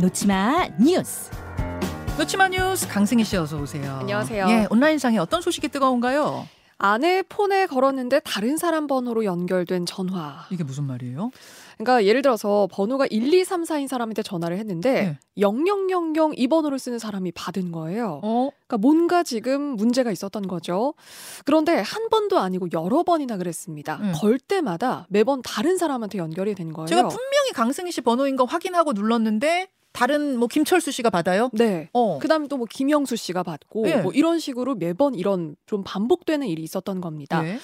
놓치마 뉴스. 놓치마 뉴스 강승희 씨 어서 오세요. 안녕하세요. 예, 온라인상에 어떤 소식이 뜨거운가요? 아내 폰에 걸었는데 다른 사람 번호로 연결된 전화. 이게 무슨 말이에요? 그러니까 예를 들어서 번호가 1, 2, 3, 4인 사람한테 전화를 했는데 네. 0000이 번호를 쓰는 사람이 받은 거예요. 어? 그러니까 뭔가 지금 문제가 있었던 거죠. 그런데 한 번도 아니고 여러 번이나 그랬습니다. 네. 걸 때마다 매번 다른 사람한테 연결이 된 거예요. 제가 분명히 강승희 씨 번호인 거 확인하고 눌렀는데 다른 뭐 김철수 씨가 받아요? 네. 어. 그다음에 또 뭐 김영수 씨가 받고 네. 뭐 이런 식으로 매번 이런 좀 반복되는 일이 있었던 겁니다. 네.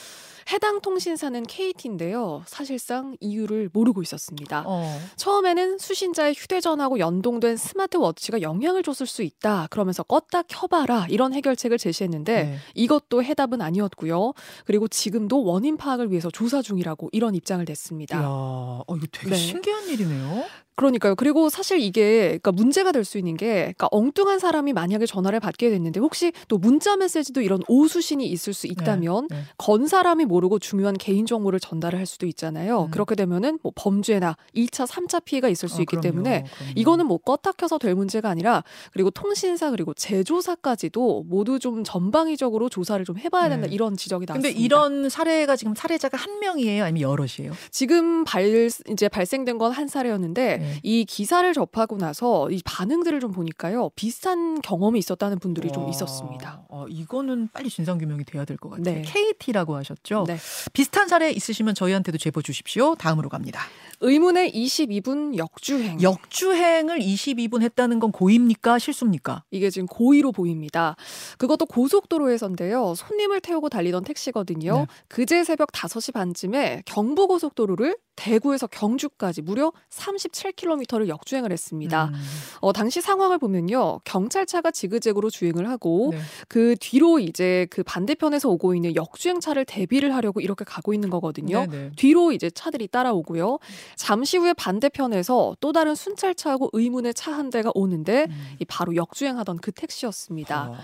해당 통신사는 KT인데요. 사실상 이유를 모르고 있었습니다. 어. 처음에는 수신자의 휴대전화하고 연동된 스마트워치가 영향을 줬을 수 있다. 그러면서 껐다 켜봐라. 이런 해결책을 제시했는데 네. 이것도 해답은 아니었고요. 그리고 지금도 원인 파악을 위해서 조사 중이라고 이런 입장을 냈습니다. 이야, 어, 이거 되게 네. 신기한 일이네요. 그러니까요. 그리고 사실 이게 그러니까 문제가 될 수 있는 게 그러니까 엉뚱한 사람이 만약에 전화를 받게 됐는데 혹시 또 문자 메시지도 이런 오수신이 있을 수 있다면 네. 건 사람이 모르고 중요한 개인 정보를 전달을 할 수도 있잖아요. 음. 그렇게 되면은 뭐 범죄나 2차, 3차 피해가 있을 수 어, 있기 그럼요, 때문에 그럼요. 이거는 뭐 껐다 켜서 될 문제가 아니라 그리고 통신사 그리고 제조사까지도 모두 좀 전방위적으로 조사를 좀 해봐야 된다 네. 이런 지적이 근데 나왔습니다. 이런 사례가 지금 사례자가 한 명이에요, 아니면 여럿이에요? 지금 발 이제 발생된 건 한 사례였는데 네. 이 기사를 접하고 나서 이 반응들을 좀 보니까요 비슷한 경험이 있었다는 분들이 좀 와, 있었습니다. 어, 이거는 빨리 진상 규명이 돼야 될 것 같아요. 네. KT라고 하셨죠? 네. 비슷한 사례 있으시면 저희한테도 제보 주십시오. 다음으로 갑니다. 의문의 22분 역주행. 역주행을 22분 했다는 건 고입니까? 실수입니까? 이게 지금 고의로 보입니다. 그것도 고속도로에서인데요. 손님을 태우고 달리던 택시거든요. 네. 그제 새벽 5시 반쯤에 경부고속도로를 대구에서 경주까지 무려 37km를 역주행을 했습니다. 음, 어, 당시 상황을 보면요. 경찰차가 지그재그로 주행을 하고 네. 그 뒤로 이제 그 반대편에서 오고 있는 역주행차를 대비를 하려고 이렇게 가고 있는 거거든요. 네, 네. 뒤로 이제 차들이 따라오고요. 잠시 후에 반대편에서 또 다른 순찰차하고 의문의 차 한 대가 오는데 음. 이 바로 역주행하던 그 택시였습니다. 아,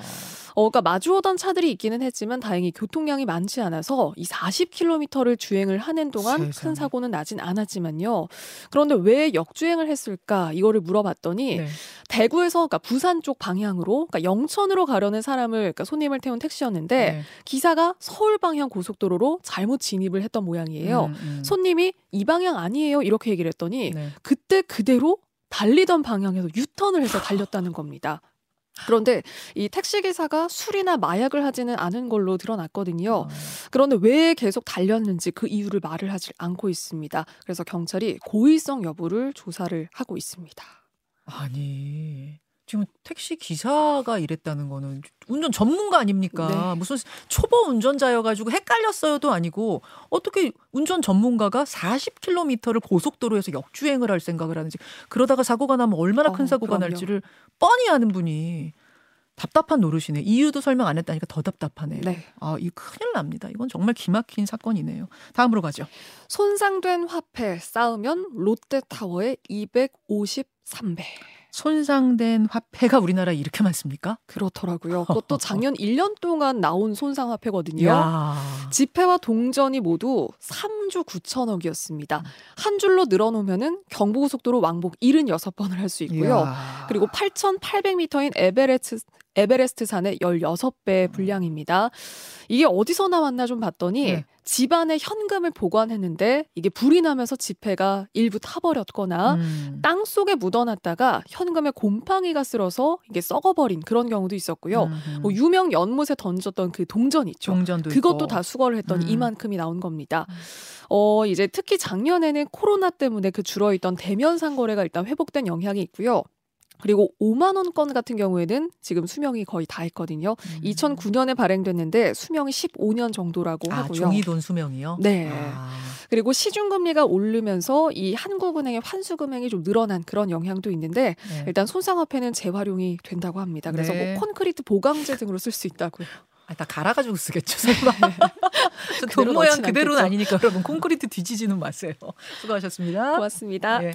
어, 그러니까 마주오던 차들이 있기는 했지만 다행히 교통량이 많지 않아서 이 40km를 주행을 하는 동안 세상에. 큰 사고는 나진 않았지만요. 그런데 왜 역주행을 했을까 이거를 물어봤더니 네. 대구에서 그러니까 부산 쪽 방향으로 그러니까 영천으로 가려는 사람을 그러니까 손님을 태운 택시였는데 네. 기사가 서울 방향 고속도로로 잘못 진입을 했던 모양이에요. 음, 음. 손님이 이 방향 아니에요 이렇게 얘기를 했더니 네. 그때 그대로 달리던 방향에서 유턴을 해서 달렸다는 겁니다. 그런데 이 택시 기사가 술이나 마약을 하지는 않은 걸로 드러났거든요. 아, 그런데 왜 계속 달렸는지 그 이유를 말을 하지 않고 있습니다. 그래서 경찰이 고의성 여부를 조사를 하고 있습니다. 아니 지금 택시 기사가 이랬다는 거는 운전 전문가 아닙니까? 네. 무슨 초보 운전자여가지고 헷갈렸어요도 아니고 어떻게 운전 전문가가 40km를 고속도로에서 역주행을 할 생각을 하는지 그러다가 사고가 나면 얼마나 큰 어, 사고가 그럼요. 날지를 뻔히 아는 분이 답답한 노릇이네. 이유도 설명 안 했다니까 더 답답하네요. 네. 아, 이 큰일 납니다. 이건 정말 기막힌 사건이네요. 다음으로 가죠. 손상된 화폐 쌓으면 롯데타워에 253배. 손상된 화폐가 우리나라에 이렇게 많습니까? 그렇더라고요. 그것도 작년 1년 동안 나온 손상 화폐거든요. 야. 지폐와 동전이 모두 3조 9천억이었습니다. 한 줄로 늘어놓으면은 경부고속도로 왕복 76번을 할 수 있고요. 이야. 그리고 8,800m인 에베레스트 에베레스트 산의 16배 분량입니다. 이게 어디서 나왔나 좀 봤더니 네. 집안에 현금을 보관했는데 이게 불이 나면서 지폐가 일부 타버렸거나 음. 땅 속에 묻어놨다가 현금에 곰팡이가 쓸어서 이게 썩어버린 그런 경우도 있었고요. 음흠. 뭐 유명 연못에 던졌던 그 동전 있죠. 종전도 그것도 있고. 다 수거를 했더니 음. 이만큼이 나온 겁니다. 음. 어, 이제 특히 작년에는 코로나 때문에 그 줄어있던 대면 상거래가 일단 회복된 영향이 있고요. 그리고 5만 원권 같은 경우에는 지금 수명이 거의 다 했거든요. 음. 2009년에 발행됐는데 수명이 15년 정도라고 아, 하고요. 종이돈 수명이요? 네. 아. 그리고 시중금리가 오르면서 이 한국은행의 환수 금액이 좀 늘어난 그런 영향도 있는데 네. 일단 손상화폐는 재활용이 된다고 합니다. 그래서 네. 뭐 콘크리트 보강제 등으로 쓸 수 있다고요. 아, 다 갈아가지고 쓰겠죠, 설마. 돈 그대로 모양 그대로는 않겠죠. 아니니까 여러분 콘크리트 뒤지지는 마세요. 수고하셨습니다. 고맙습니다. 예.